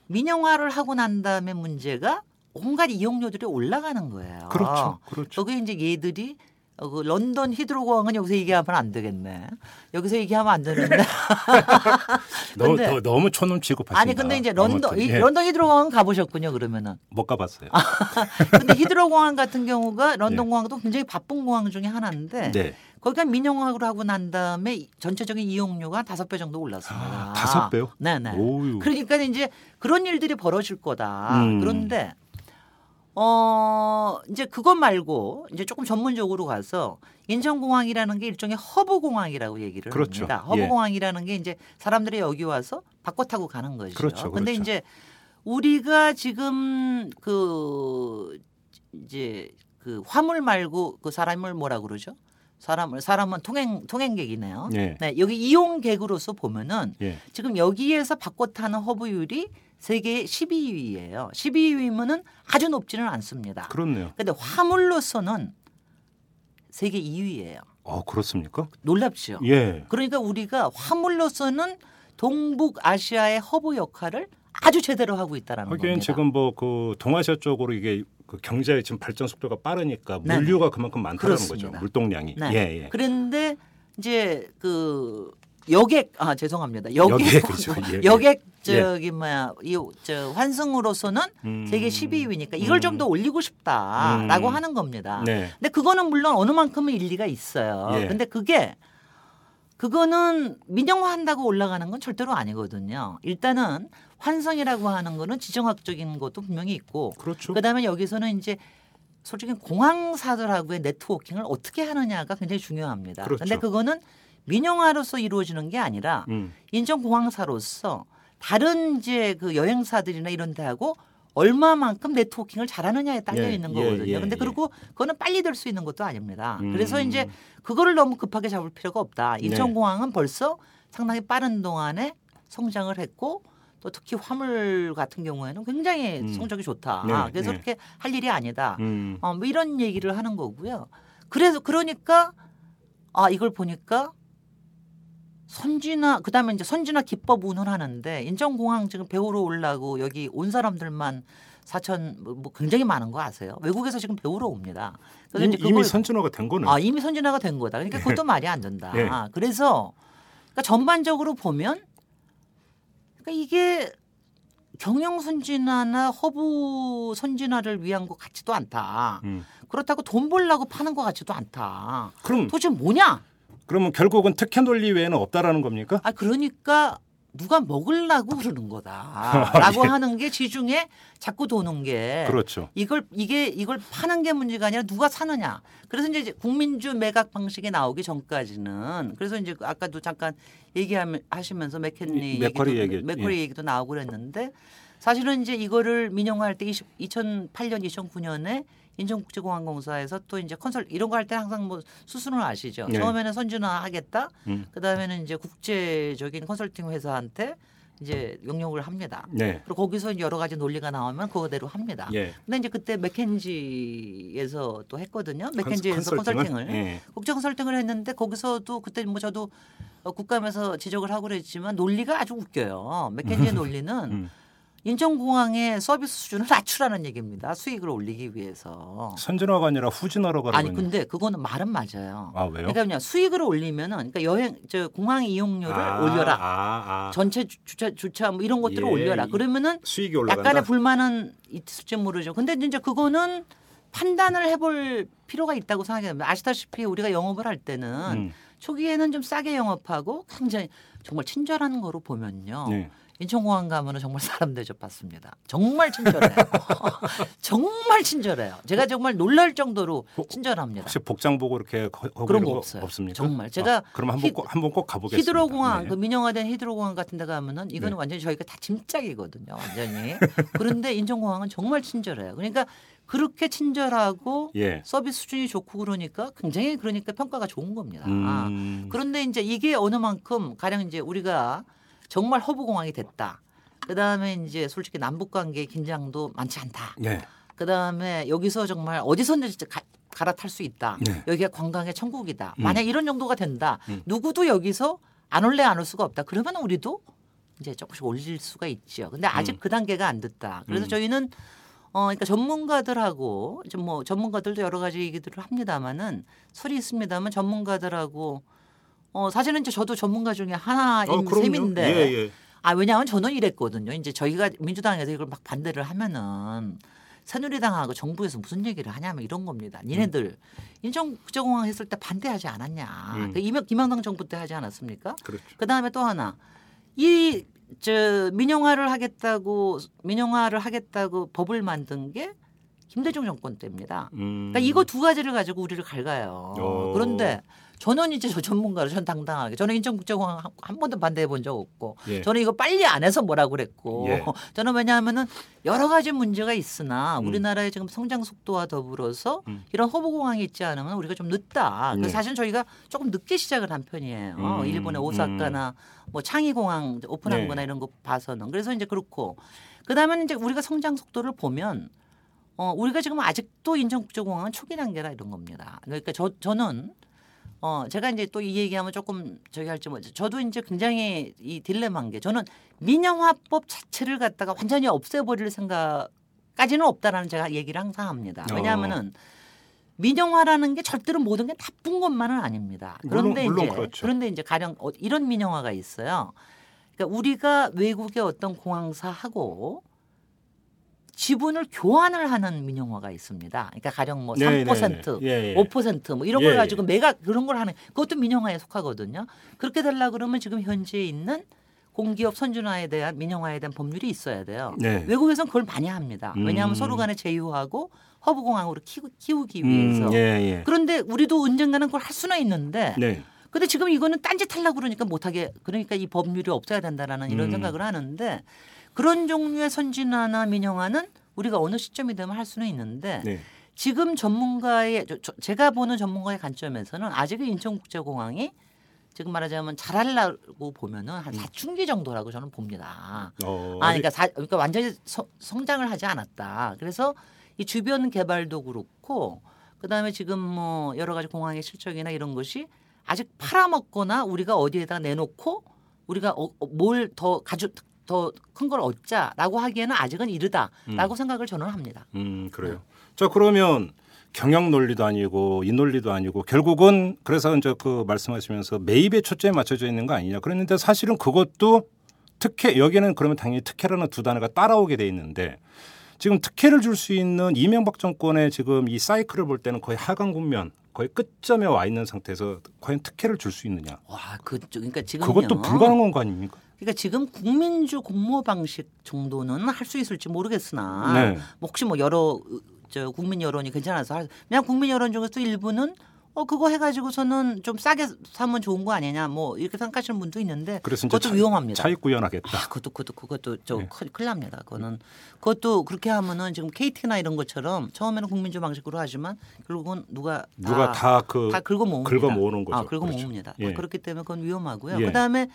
민영화를 하고 난 다음에 문제가 온갖 이용료들이 올라가는 거예요. 그렇죠. 그렇죠. 거기 이제 얘들이 어, 그 런던 히드로공항은 여기서 얘기하면 안 되겠네. 여기서 얘기하면 안 되는데. 너무 더, 너무 촌놈 취급하신다. 아니 근데 이제 런던 예. 런던 히드로공항 가보셨군요 그러면은. 못 가봤어요. 근데 히드로공항 같은 경우가 런던 공항도 굉장히 바쁜 공항 중에 하나인데 네. 거기가 민영화를 하고 난 다음에 이- 전체적인 이용료가 다섯 배 정도 올랐습니다. 아, 다섯 배요? 네네. 오유. 그러니까 이제 그런 일들이 벌어질 거다. 음. 그런데 어 이제 그것 말고 이제 조금 전문적으로 가서 인천공항이라는 게 일종의 허브 공항이라고 얘기를 그렇죠. 합니다. 허브 예. 공항이라는 게 이제 사람들이 여기 와서 바꿔 타고 가는 거죠. 그렇죠, 근데 그렇죠. 이제 우리가 지금 그 이제 그 화물 말고 그 사람을 뭐라 그러죠? 사람을 사람은 통행 통행객이네요. 예. 네, 여기 이용객으로서 보면은 예. 지금 여기에서 바꿔 타는 허브율이 세계 12위예요. 12위면은 아주 높지는 않습니다. 그렇네요. 근데 화물로서는 세계 2위예요. 어 그렇습니까? 놀랍죠. 예. 그러니까 우리가 화물로서는 동북 아시아의 허브 역할을 아주 제대로 하고 있다라는 하긴 겁니다. 지금 뭐 그 동아시아 쪽으로 이게 그 경제의 지금 발전 속도가 빠르니까 네. 물류가 그만큼 많다는. 거죠. 물동량이. 네. 예, 예. 그런데 이제 그 여객 아 죄송합니다. 여객. 예, 여객 예. 저기 뭐야 이저 환승으로서는 음. 세계 12위니까 이걸 좀더 올리고 싶다라고 음. 하는 겁니다. 네. 근데 그거는 물론 어느 만큼은 일리가 있어요. 예. 근데 그게 그거는 민영화한다고 올라가는 건 절대로 아니거든요. 일단은 환승이라고 하는 거는 지정학적인 것도 분명히 있고 그렇죠. 그다음에 여기서는 이제 솔직히 공항사들하고의 네트워킹을 어떻게 하느냐가 굉장히 중요합니다. 그렇죠. 근데 그거는 민영화로서 이루어지는 게 아니라 음. 인천공항사로서 다른 이제 그 여행사들이나 이런 데하고 얼마만큼 네트워킹을 잘하느냐에 딸려 예, 있는 예, 거거든요. 예, 근데 예. 그리고 그거는 빨리 될 수 있는 것도 아닙니다. 음. 그래서 이제 그거를 너무 급하게 잡을 필요가 없다. 네. 인천공항은 벌써 상당히 빠른 동안에 성장을 했고 또 특히 화물 같은 경우에는 굉장히 음. 성적이 좋다. 네, 그래서 네. 그렇게 할 일이 아니다. 음. 어, 뭐 이런 얘기를 하는 거고요. 그래서 그러니까 아 이걸 보니까 선진화 그다음에 이제 선진화 기법 운운하는데 인천공항 지금 배우러 오려고 여기 온 사람들만 4천 뭐, 뭐 굉장히 많은 거 아세요? 외국에서 지금 배우러 옵니다. 그래서 이미, 이미 선진화가 된 거는 아 이미 선진화가 된 거다. 그러니까 그것도 말이 안 된다. 네. 그래서 그러니까 전반적으로 보면 그러니까 이게 경영 선진화나 허브 선진화를 위한 것 같지도 않다. 음. 그렇다고 돈 벌라고 파는 것 같지도 않다. 그럼 도대체 뭐냐? 그러면 결국은 특혜 논리 외에는 없다라는 겁니까? 아 그러니까 누가 먹으려고 그러는 거다라고 예. 하는 게 지중에 자꾸 도는 게 그렇죠. 이걸 이게 이걸 파는 게 문제가 아니라 누가 사느냐. 그래서 이제 국민주 매각 방식이 나오기 전까지는 그래서 이제 아까도 잠깐 얘기하시면서 맥켄리 이- 맥쿼리 얘기도, 얘기, 맥쿼리 예. 얘기도 나오고 그랬는데 사실은 이제 이거를 민영화할 때 20, 2008년 2009년에 인천국제공항공사에서 또 이제 컨설 이런 거 할 때 항상 뭐 수순을 아시죠. 네. 처음에는 선진화 하겠다. 음. 그다음에는 이제 국제적인 컨설팅 회사한테 이제 용역을 합니다. 네. 그리고 거기서 여러 가지 논리가 나오면 그거대로 합니다. 예. 근데 이제 그때 맥켄지에서 또 했거든요. 맥켄지에서 컨설팅을 예. 국제 컨설팅을 했는데 거기서도 그때 뭐 저도 어, 국감에서 지적을 하고 그랬지만 논리가 아주 웃겨요. 맥켄지의 논리는 음. 인천공항의 서비스 수준을 낮추라는 얘기입니다. 수익을 올리기 위해서. 선진화가 아니라 후진화로 가라고 아니. 근데 그거는 말은 맞아요. 아 왜요? 그러니까 그냥 수익을 올리면은 그러니까 여행 저 공항 이용료를 아, 올려라. 아, 아. 전체 주- 주차 주차 뭐 이런 것들을 예, 올려라. 이- 그러면은 수익이 올라간다. 약간의 불만은 있을지 모르죠. 근데 이제 그거는 판단을 해볼 필요가 있다고 생각합니다. 아시다시피 우리가 영업을 할 때는 음. 초기에는 좀 싸게 영업하고 굉장히 정말 친절한 거로 보면요. 네. 인천공항 가면은 정말 사람 대접 받습니다. 정말 친절해요. 정말 친절해요. 제가 정말 놀랄 정도로 친절합니다. 혹시 복장 보고 이렇게 거, 그런 거 없어요. 없습니까? 정말 제가 아, 그럼 한번 히- 꼭 한번 꼭 가보겠습니다. 히드로공항 네. 그 민영화된 히드로공항 같은 데 가면은 이거는 네. 완전히 저희가 다 짐짝이거든요. 완전히. 그런데 인천공항은 정말 친절해요. 그러니까 그렇게 친절하고 예. 서비스 수준이 좋고 그러니까 굉장히 그러니까 평가가 좋은 겁니다. 음. 그런데 이제 이게 어느 만큼 가령 이제 우리가 정말 허브 공항이 됐다. 그 다음에 이제 솔직히 남북 관계 긴장도 많지 않다. 예. 그 다음에 여기서 정말 어디서든지 가, 갈아탈 수 있다. 네. 여기가 관광의 천국이다. 음. 만약 이런 정도가 된다. 음. 누구도 여기서 안 올래 안 올 수가 없다. 그러면 우리도 이제 조금씩 올릴 수가 있죠. 근데 아직 음. 그 단계가 안 됐다. 그래서 음. 저희는 어 그러니까 전문가들하고 좀 뭐 전문가들도 여러 가지 얘기들을 합니다마는 설이 있습니다만 전문가들하고 어 사실은 이제 저도 전문가 중에 하나인 어, 그럼요. 셈인데 예, 예. 아 왜냐하면 저는 이랬거든요. 이제 저희가 민주당에서 이걸 막 반대를 하면은 새누리당하고 정부에서 무슨 얘기를 하냐면 이런 겁니다. 니네들 인천국제공항 했을 때 반대하지 않았냐. 음. 그 이명, 김영당 정부 때 하지 않았습니까? 그렇죠. 그 다음에 또 하나 이 저 민영화를 하겠다고 민영화를 하겠다고 법을 만든 게 김대중 정권 때입니다. 음. 그러니까 이거 두 가지를 가지고 우리를 갈가요. 어. 그런데 저는 이제 저 전문가로 전 당당하게 저는 인천국제공항 한, 한 번도 반대해 본 적 없고 예. 저는 이거 빨리 안 해서 뭐라고 그랬고 예. 저는 왜냐하면은 여러 가지 문제가 있으나 음. 우리나라의 지금 성장 속도와 더불어서 음. 이런 허브공항이 있지 않으면 우리가 좀 늦다. 그래서 네. 사실 저희가 조금 늦게 시작을 한 편이에요. 음. 일본의 오사카나 뭐 창의공항 오픈한 네. 거나 이런 거 봐서는 그래서 이제 그렇고 그다음에 이제 우리가 성장 속도를 보면 어 우리가 지금 아직도 인천국제공항은 초기 단계라 이런 겁니다. 그러니까 저 저는 어 제가 이제 또 이 얘기하면 조금 저기 할지 뭐 저도 이제 굉장히 이 딜레마인 게 저는 민영화법 자체를 갖다가 완전히 없애버릴 생각까지는 없다라는 제가 얘기를 항상 합니다. 어. 왜냐하면은 민영화라는 게 절대로 모든 게 나쁜 것만은 아닙니다. 물론- 그런데 물론 이제 그렇죠. 그런데 이제 가령 어, 이런 민영화가 있어요. 그러니까 우리가 외국의 어떤 공항사하고 지분을 교환을 하는 민영화가 있습니다. 그러니까 가령 뭐 네, 3%, 네, 네. 예, 예. 5%뭐 이런 예, 걸 예. 가지고 매각 그런 걸 하는 그것도 민영화에 속하거든요. 그렇게 되려 그러면 지금 현재 있는 공기업 선진화에 대한 민영화에 대한 법률이 있어야 돼요. 네. 외국에서는 그걸 많이 합니다. 왜냐하면 음. 서로 간에 제휴하고 허브공항으로 키우, 음, 위해서. 예, 예. 그런데 우리도 언젠가는 그걸 할 수는 있는데 네. 근데 지금 이거는 딴짓 하려고 그러니까 못하게 그러니까 이 법률이 없어야 된다라는 이런 음. 생각을 하는데 그런 종류의 선진화나 민영화는 우리가 어느 시점이 되면 할 수는 있는데 네. 지금 전문가의 저- 저- 제가 보는 전문가의 관점에서는 아직은 인천국제공항이 지금 말하자면 잘하려고 보면은 한 사춘기 정도라고 저는 봅니다. 어, 아, 그러니까, 사, 그러니까 완전히 서- 성장을 하지 않았다. 그래서 이 주변 개발도 그렇고 그다음에 지금 뭐 여러 가지 공항의 실적이나 이런 것이 아직 팔아먹거나 우리가 어디에다 내놓고 우리가 어, 뭘더 가져 더 큰 걸 얻자라고 하기에는 아직은 이르다라고 생각을 저는 합니다. 음, 그래요. 자, 그러면 경영 논리도 아니고 이 논리도 아니고 결국은 그래서 이제 그 말씀하시면서 매입에 초점이 맞춰져 있는 거 아니냐. 그랬는데 사실은 그것도 특혜 여기는 그러면 당연히 특혜라는 두 단어가 따라오게 돼 있는데 지금 특혜를 줄 수 있는 이명박 정권의 지금 이 사이클을 볼 때는 거의 하강 국면 거의 끝점에 와 있는 상태에서 과연 특혜를 줄 수 있느냐. 와, 그 그러니까 지금 그것도 불가능한 거 아닙니까? 그러니까 지금 국민주 공모 방식 정도는 할 수 있을지 모르겠으나 네. 뭐 혹시 뭐 여러 으, 저 국민 여론이 괜찮아서 할- 그냥 국민 여론 중에서 일부는 어 그거 해가지고서는 좀 싸게 사면 좋은 거 아니냐 뭐 이렇게 생각하시는 분도 있는데 그것도 차- 위험합니다. 차익 구현하겠다. 아, 그것도 그것도 그것도 저 네. 큰일, 납니다. 그거는 그것도 그렇게 하면은 지금 KT나 이런 것처럼 처음에는 국민주 방식으로 하지만 결국은 누가 누가 다그다 긁어 모읍니다. 긁어 모으는 거죠. 아, 긁어 그렇죠. 모읍니다. 예. 그렇기 때문에 그건 위험하고요. 예. 그다음에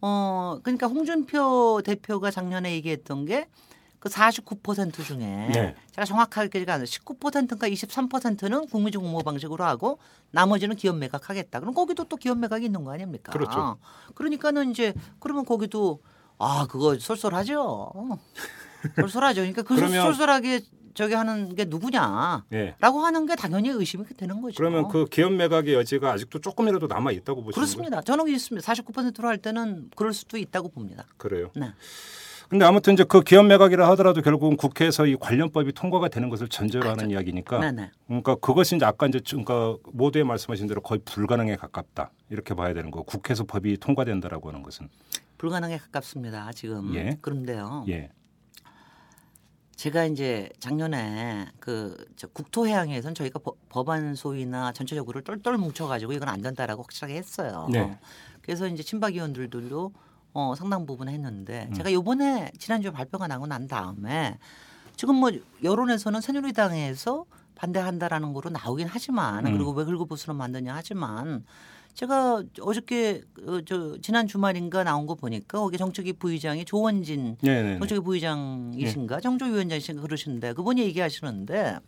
어 그러니까 홍준표 대표가 작년에 얘기했던 게 그 49% 중에 네. 제가 정확하게 기가 안 나요. 19%인가 23%는 국민직 공모 방식으로 하고 나머지는 기업 매각하겠다. 그럼 거기도 또 기업 매각이 있는 거 아닙니까? 그렇죠. 그러니까는 이제 그러면 거기도 아 그거 쏠쏠하죠. 쏠쏠하죠. 그러니까 그 그러면- 쏠쏠하게 저기 하는 게 누구냐? 예. 라고 하는 게 당연히 의심이 되는 거죠. 그러면 그 기업 매각의 여지가 아직도 조금이라도 남아 있다고 보시는 거예요? 그렇습니다. 저는 있습니다. 49%로 할 때는 그럴 수도 있다고 봅니다. 그래요. 네. 근데 아무튼 이제 그 기업 매각이라 하더라도 결국은 국회에서 이 관련법이 통과가 되는 것을 전제로 하는 이야기니까 네네. 그러니까 그것이 이제 아까 이제 그러니까 모두에 말씀하신 대로 거의 불가능에 가깝다 이렇게 봐야 되는 거. 국회에서 법이 통과된다라고 하는 것은 불가능에 가깝습니다. 지금. 예. 그런데요. 예. 제가 이제 작년에 그저 국토해양에선 저희가 법- 법안 소위나 전체적으로 똘똘 뭉쳐가지고 이건 안 된다라고 확실하게 했어요. 네. 그래서 이제 친박 의원들도 어, 상당 부분 음. 했는데 제가 요번에 지난주에 발표가 나고 난 다음에 지금 뭐 여론에서는 새누리당에서 반대한다라는 거로 나오긴 하지만 음. 그리고 왜 긁어부스럼 만드냐 하지만 제가 어저께 어, 저 지난 주말인가 나온 거 보니까 거기 정책위 부의장이 조원진 네네. 정책위 부의장이신가 정조위원장이신가 그러시는데 그분이 얘기하시는데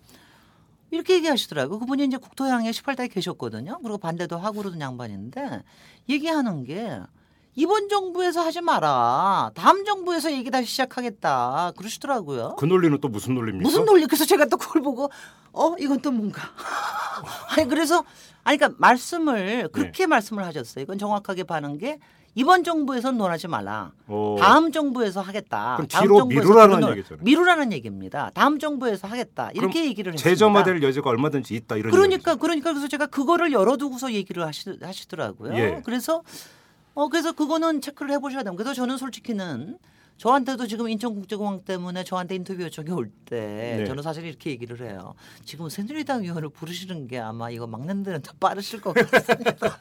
이렇게 얘기하시더라고요. 그분이 이제 국토향에 18다에 계셨거든요. 그리고 반대도 하고 그러던 양반인데 얘기하는 게 이번 정부에서 하지 마라. 다음 정부에서 얘기 다시 시작하겠다. 그러시더라고요. 그 논리는 또 무슨 논리입니까? 무슨 논리? 그래서 제가 또 그걸 보고 어 이건 또 뭔가 아니 그래서 아니 그러니까 말씀을 그렇게 말씀을 하셨어요. 이건 정확하게 봐는 게 이번 정부에서는 논하지 말라. 어, 다음 정부에서 하겠다. 그럼 다음 뒤로 정부에서 미루라는 얘기잖아요. 미루라는 얘기입니다. 다음 정부에서 하겠다. 이렇게 얘기를 했습니다. 재점화될 여지가 얼마든지 있다 이런 그러니까 얘기죠. 그러니까 그래서 제가 그거를 열어두고서 얘기를 하시, 하시더라고요. 예. 그래서 어 그래서 그거는 체크를 해보셔야 됩니다. 그래서 저는 솔직히는 저한테도 지금 인천국제공항 때문에 저한테 인터뷰 요청이 올때 네. 저는 사실 이렇게 얘기를 해요. 지금 새누리당 의원을 부르시는 게 아마 이거 막는 데는 더 빠르실 것 같습니다.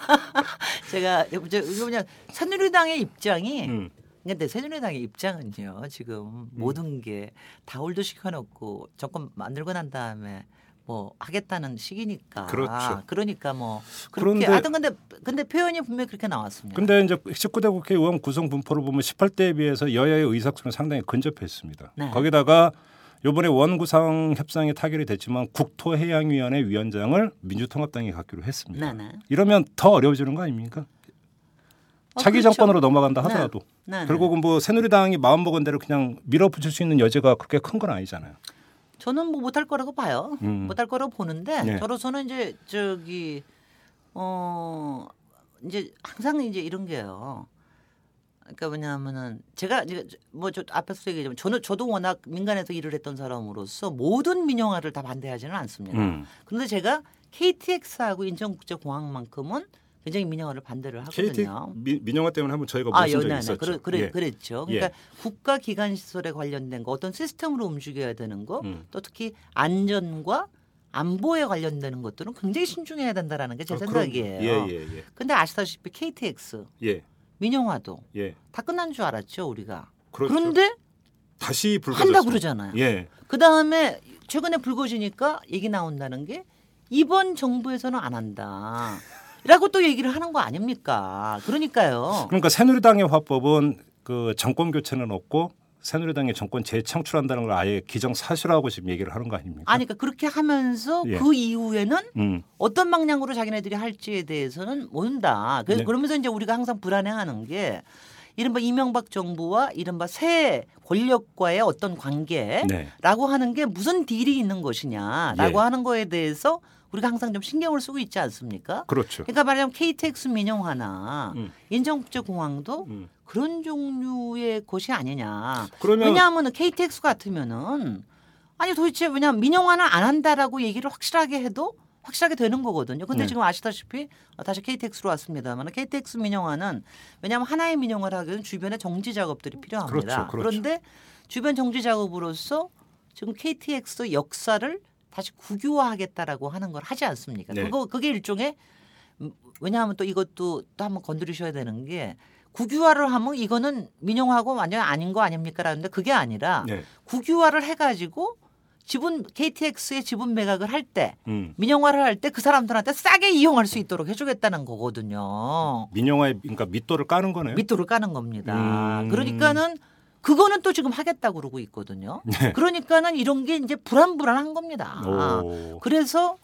제가 그냥 새누리당의 입장이 음. 근데 새누리당의 입장은요 지금 모든 게 다 hold 시켜놓고 정권 만들고 난 다음에 뭐 하겠다는 시기니까 그렇죠. 그러니까 뭐 그렇게 하여튼 근데 근데 표현이 분명히 그렇게 나왔습니다. 근데 이제 19대 국회 의원 구성 분포를 보면 18대에 비해서 여야의 의석수는 상당히 근접했습니다. 네. 거기다가 이번에 원구성 협상이 타결이 됐지만 국토해양위원회 위원장을 민주통합당이 갖기로 했습니다. 네 네. 이러면 더 어려워지는 거 아닙니까? 어, 차기 그렇죠. 정권으로 넘어간다 네. 하더라도 네네. 결국은 뭐 새누리당이 마음먹은 대로 그냥 밀어붙일 수 있는 여지가 그렇게 큰 건 아니잖아요. 저는 뭐 못할 거라고 봐요. 음. 못할 거라고 보는데 네. 저로서는 이제 저기 어 이제 항상 이제 이런 게요. 그러니까 뭐냐면은 제가 이제 뭐저 앞에서 얘기했지만 저는 저도 워낙 민간에서 일을 했던 사람으로서 모든 민영화를 다 반대하지는 않습니다. 음. 그런데 제가 KTX하고 인천국제공항만큼은 굉장히 민영화를 반대를 KT 하거든요. 미- 민영화 때문에 한번 저희가 아, 네네. 있었죠. 그래, 그래, 예. 그랬죠. 예. 그러니까 국가 기관 시설에 관련된 거, 어떤 시스템으로 움직여야 되는 거, 음. 또 특히 안전과 안보에 관련되는 것들은 굉장히 신중해야 된다라는 게제 어, 그럼- 생각이에요. 예, 예, 예. 근데 아시다시피 KTX, 예. 민영화도 예. 다 끝난 줄 알았죠, 우리가. 그렇죠. 그런데 다시 불거졌습니다. 한다 그러잖아요. 예. 그 다음에 최근에 불거지니까 얘기 나온다는 게 이번 정부에서는 안 한다. 라고 또 얘기를 하는 거 아닙니까? 그러니까요. 그러니까 새누리당의 화법은 그 정권 교체는 없고 새누리당의 정권 재창출한다는 걸 아예 기정사실화하고 지금 얘기를 하는 거 아닙니까? 아니, 그러니까 그렇게 하면서 예. 그 이후에는 음. 어떤 방향으로 자기네들이 할지에 대해서는 모른다. 그래서 네. 그러면서 이제 우리가 항상 불안해하는 게 이른바 이명박 정부와 이른바 새 권력과의 어떤 관계라고 네. 하는 게 무슨 딜이 있는 것이냐라고 예. 하는 거에 대해서 우리가 항상 좀 신경을 쓰고 있지 않습니까? 그렇죠. 그러니까 말하자면 KTX 민영화나 음. 인천국제공항도 음. 그런 종류의 것이 아니냐. 그러면 왜냐하면 KTX 같으면은 아니 도대체 왜냐면 민영화는 안 한다라고 얘기를 확실하게 해도 확실하게 되는 거거든요. 근데 네. 지금 아시다시피 어, 다시 KTX로 왔습니다만 KTX 민영화는 왜냐하면 하나의 민영화를 하기 위해서 주변에 정지 작업들이 필요합니다. 그렇죠, 그렇죠. 런데 주변 정지 작업으로서 지금 KTX 역사를 다시 국유화하겠다라고 하는 걸 하지 않습니까? 네. 그거 그게 일종의 음, 왜냐하면 또 이것도 또 한번 건드리셔야 되는 게 국유화를 하면 이거는 민영화하고 완전 히 아닌 거 아닙니까라는데 그게 아니라 네. 국유화를 해가지고 지분 KTX의 지분 매각을 할때 음. 민영화를 할 때 그 사람들한테 싸게 이용할 수 있도록 해주겠다는 거거든요. 민영화에 그러니까 밑도를 까는 거네요. 밑도를 까는 겁니다. 음. 그러니까는 그거는 또 지금 하겠다고 그러고 있거든요. 네. 그러니까는 이런 게 이제 불안불안한 겁니다. 오. 그래서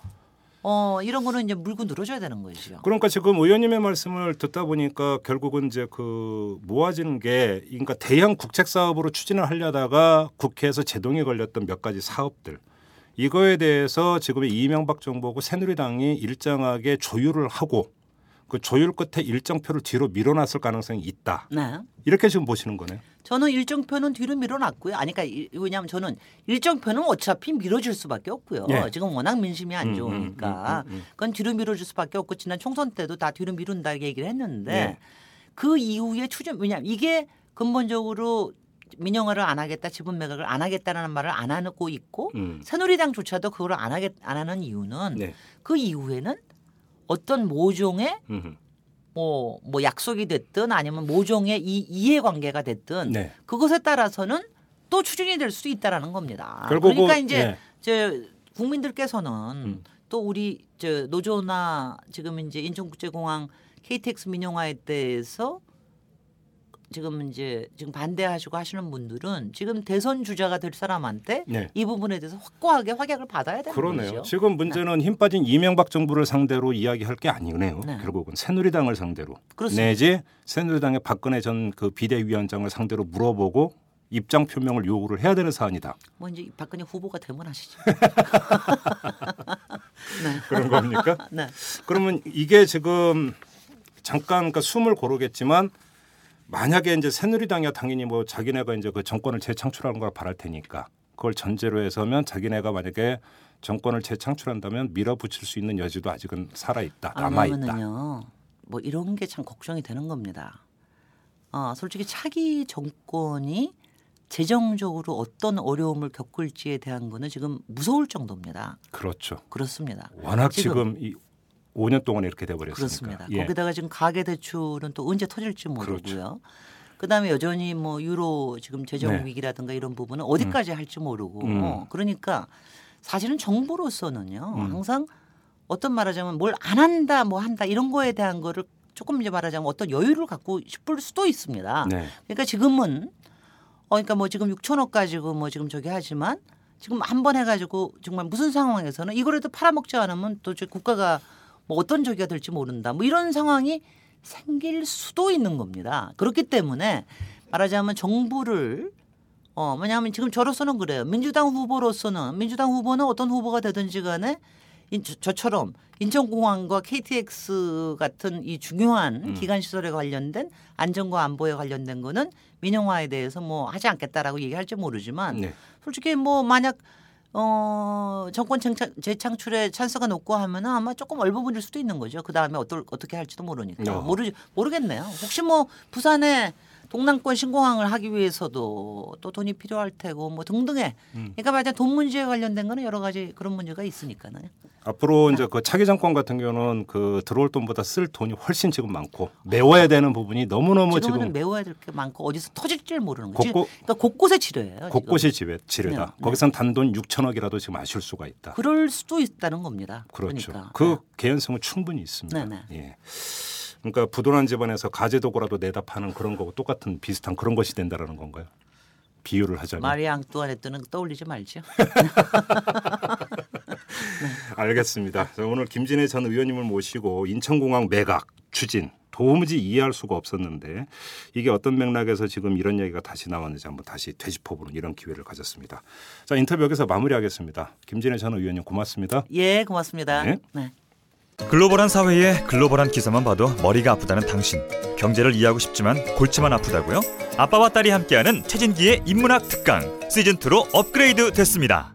어 이런 거는 이제 물고 늘어져야 되는 거죠. 그러니까 지금 의원님의 말씀을 듣다 보니까 결국은 이제 그 모아지는 게 그러니까 대형 국책 사업으로 추진을 하려다가 국회에서 제동이 걸렸던 몇 가지 사업들 이거에 대해서 지금 이명박 정부하고 새누리당이 일정하게 조율을 하고 그 조율 끝에 일정표를 뒤로 밀어놨을 가능성이 있다. 네. 이렇게 지금 보시는 거네요. 저는 일정표는 뒤로 밀어놨고요. 아니 그러니까 이- 왜냐하면 저는 일정표는 어차피 밀어줄 수밖에 없고요. 예. 지금 워낙 민심이 안 음, 좋으니까 음, 음, 음, 음. 그건 뒤로 밀어줄 수밖에 없고 지난 총선 때도 다 뒤로 미룬다 얘기를 했는데 예. 그 이후에 추진 왜냐하면 이게 근본적으로 민영화를 안 하겠다, 지분 매각을 안 하겠다라는 말을 안 하고 있고 음. 새누리당조차도 그걸 안 하겠 안 하는 이유는 네. 그 이후에는 어떤 모종의 음. 뭐, 뭐 약속이 됐든 아니면 모종의 이 이해관계가 됐든 네. 그것에 따라서는 또 추진이 될 수도 있다라는 겁니다. 그러니까 이제 예. 저 국민들께서는 음. 또 우리 저 노조나 지금 이제 인천국제공항 KTX 민영화에 대해서 지금 이제 지금 반대하시고 하시는 분들은 지금 대선 주자가 될 사람한테 네. 이 부분에 대해서 확고하게 확약을 받아야 되는 그러네요. 거죠. 지금 문제는 힘 빠진 이명박 정부를 상대로 이야기할 게 아니네요. 네. 결국은 새누리당을 상대로 그렇습니다. 내지 새누리당의 박근혜 전 그 비대위원장을 상대로 물어보고 입장 표명을 요구를 해야 되는 사안이다. 뭐 이제 박근혜 후보가 되면 하시죠. 그런 겁니까? 네. 그러면 이게 지금 잠깐 그러니까 숨을 고르겠지만 만약에 이제 새누리당이야 당연히 뭐 자기네가 이제 그 정권을 재창출하는 걸 바랄 테니까 그걸 전제로 해서면 자기네가 만약에 정권을 재창출한다면 밀어붙일 수 있는 여지도 아직은 살아 있다 남아 있다. 뭐 이런 게 참 걱정이 되는 겁니다. 아, 솔직히 차기 정권이 재정적으로 어떤 어려움을 겪을지에 대한 거는 지금 무서울 정도입니다. 그렇죠. 그렇습니다. 워낙 지금- 지금, 이 5년 동안 이렇게 돼버렸으니까. 그렇습니다. 예. 거기다가 지금 가계 대출은 또 언제 터질지 모르고요. 그다음에 여전히 뭐 유로 지금 재정 네. 위기라든가 이런 부분은 어디까지 할지 모르고 음. 어, 그러니까 사실은 정부로서는요 음. 항상 어떤 말하자면 뭘 안 한다 뭐 한다 이런 거에 대한 거를 조금 이제 말하자면 어떤 여유를 갖고 싶을 수도 있습니다. 네. 그러니까 지금은 어 그러니까 뭐 지금 6천억 가지고 뭐 지금 저기 하지만 지금 한 번 해가지고 정말 무슨 상황에서는 이거라도 팔아먹지 않으면 또저 국가가 뭐 어떤 저기가 될지 모른다. 뭐 이런 상황이 생길 수도 있는 겁니다. 그렇기 때문에 말하자면 정부를 어 왜냐하면 지금 저로서는 그래요. 민주당 후보로서는 민주당 후보는 어떤 후보가 되든지 간에 인- 저- 저처럼 인천공항과 KTX 같은 이 중요한 음. 기간 시설에 관련된 안전과 안보에 관련된 거는 민영화에 대해서 뭐 하지 않겠다라고 얘기할지 모르지만 네. 솔직히 뭐 만약 어 정권 재창, 재창출에 찬스가 높고 하면 은 아마 조금 얼버무릴 수도 있는 거죠. 그 다음에 어떨 어떻게 할지도 모르니까 어. 모르 모르겠네요. 혹시 뭐 부산에 동남권 신공항을 하기 위해서도 또 돈이 필요할 테고 뭐 등등의 음. 그러니까 말하자면 돈 문제에 관련된 거는 여러 가지 그런 문제가 있으니까요. 앞으로 이제 그 차기 정권 같은 경우는 그 들어올 돈보다 쓸 돈이 훨씬 지금 많고 메워야 되는 부분이 너무너무 지금은 지금 메워야 될 게 많고 어디서 터질지 모르는 거죠. 곳곳- 그러니까 곳곳에 치료예요. 곳곳이 지뢰, 지뢰다. 네, 네. 거기선 단돈 6천억이라도 지금 아실 수가 있다. 그럴 수도 있다는 겁니다. 그렇죠. 그러니까. 그 개연성은 충분히 있습니다. 네, 네. 예. 그러니까 부도난 집안에서 가재도구라도 내다 파는 그런 거고 똑같은 비슷한 그런 것이 된다라는 건가요? 비유를 하자면 마리 앙 뚜아네트는 떠올리지 말죠. 알겠습니다. 자, 오늘 김진애 전 의원님을 모시고 인천공항 매각 추진 도무지 이해할 수가 없었는데 이게 어떤 맥락에서 지금 이런 얘기가 다시 나왔는지 한번 다시 되짚어보는 이런 기회를 가졌습니다. 자 인터뷰 여기서 마무리하겠습니다. 김진애 전 의원님 고맙습니다. 예, 고맙습니다. 네. 네. 글로벌한 사회에 글로벌한 기사만 봐도 머리가 아프다는 당신. 경제를 이해하고 싶지만 골치만 아프다고요? 아빠와 딸이 함께하는 최진기의 인문학 특강 시즌 2로 업그레이드 됐습니다.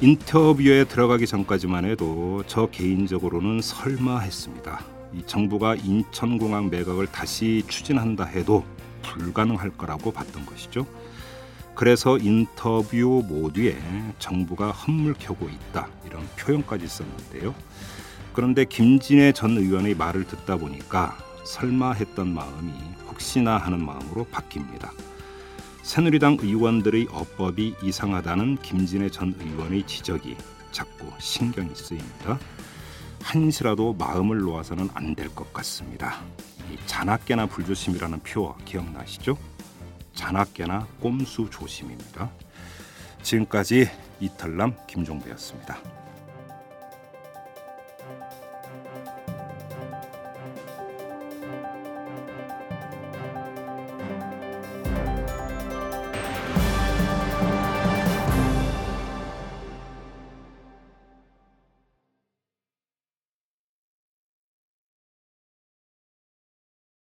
인터뷰에 들어가기 전까지만 해도 저 개인적으로는 설마 했습니다. 이 정부가 인천공항 매각을 다시 추진한다 해도 불가능할 거라고 봤던 것이죠. 그래서 인터뷰 모두에 정부가 헛물 켜고 있다 이런 표현까지 썼는데요. 그런데 김진애 전 의원의 말을 듣다 보니까 설마 했던 마음이 혹시나 하는 마음으로 바뀝니다. 새누리당 의원들의 어법이 이상하다는 김진애 전 의원의 지적이 자꾸 신경이 쓰입니다. 한시라도 마음을 놓아서는 안 될 것 같습니다. 이 자나깨나 불조심이라는 표 기억나시죠? 자나깨나 꼼수 조심입니다. 지금까지 이탈남 김종배였습니다.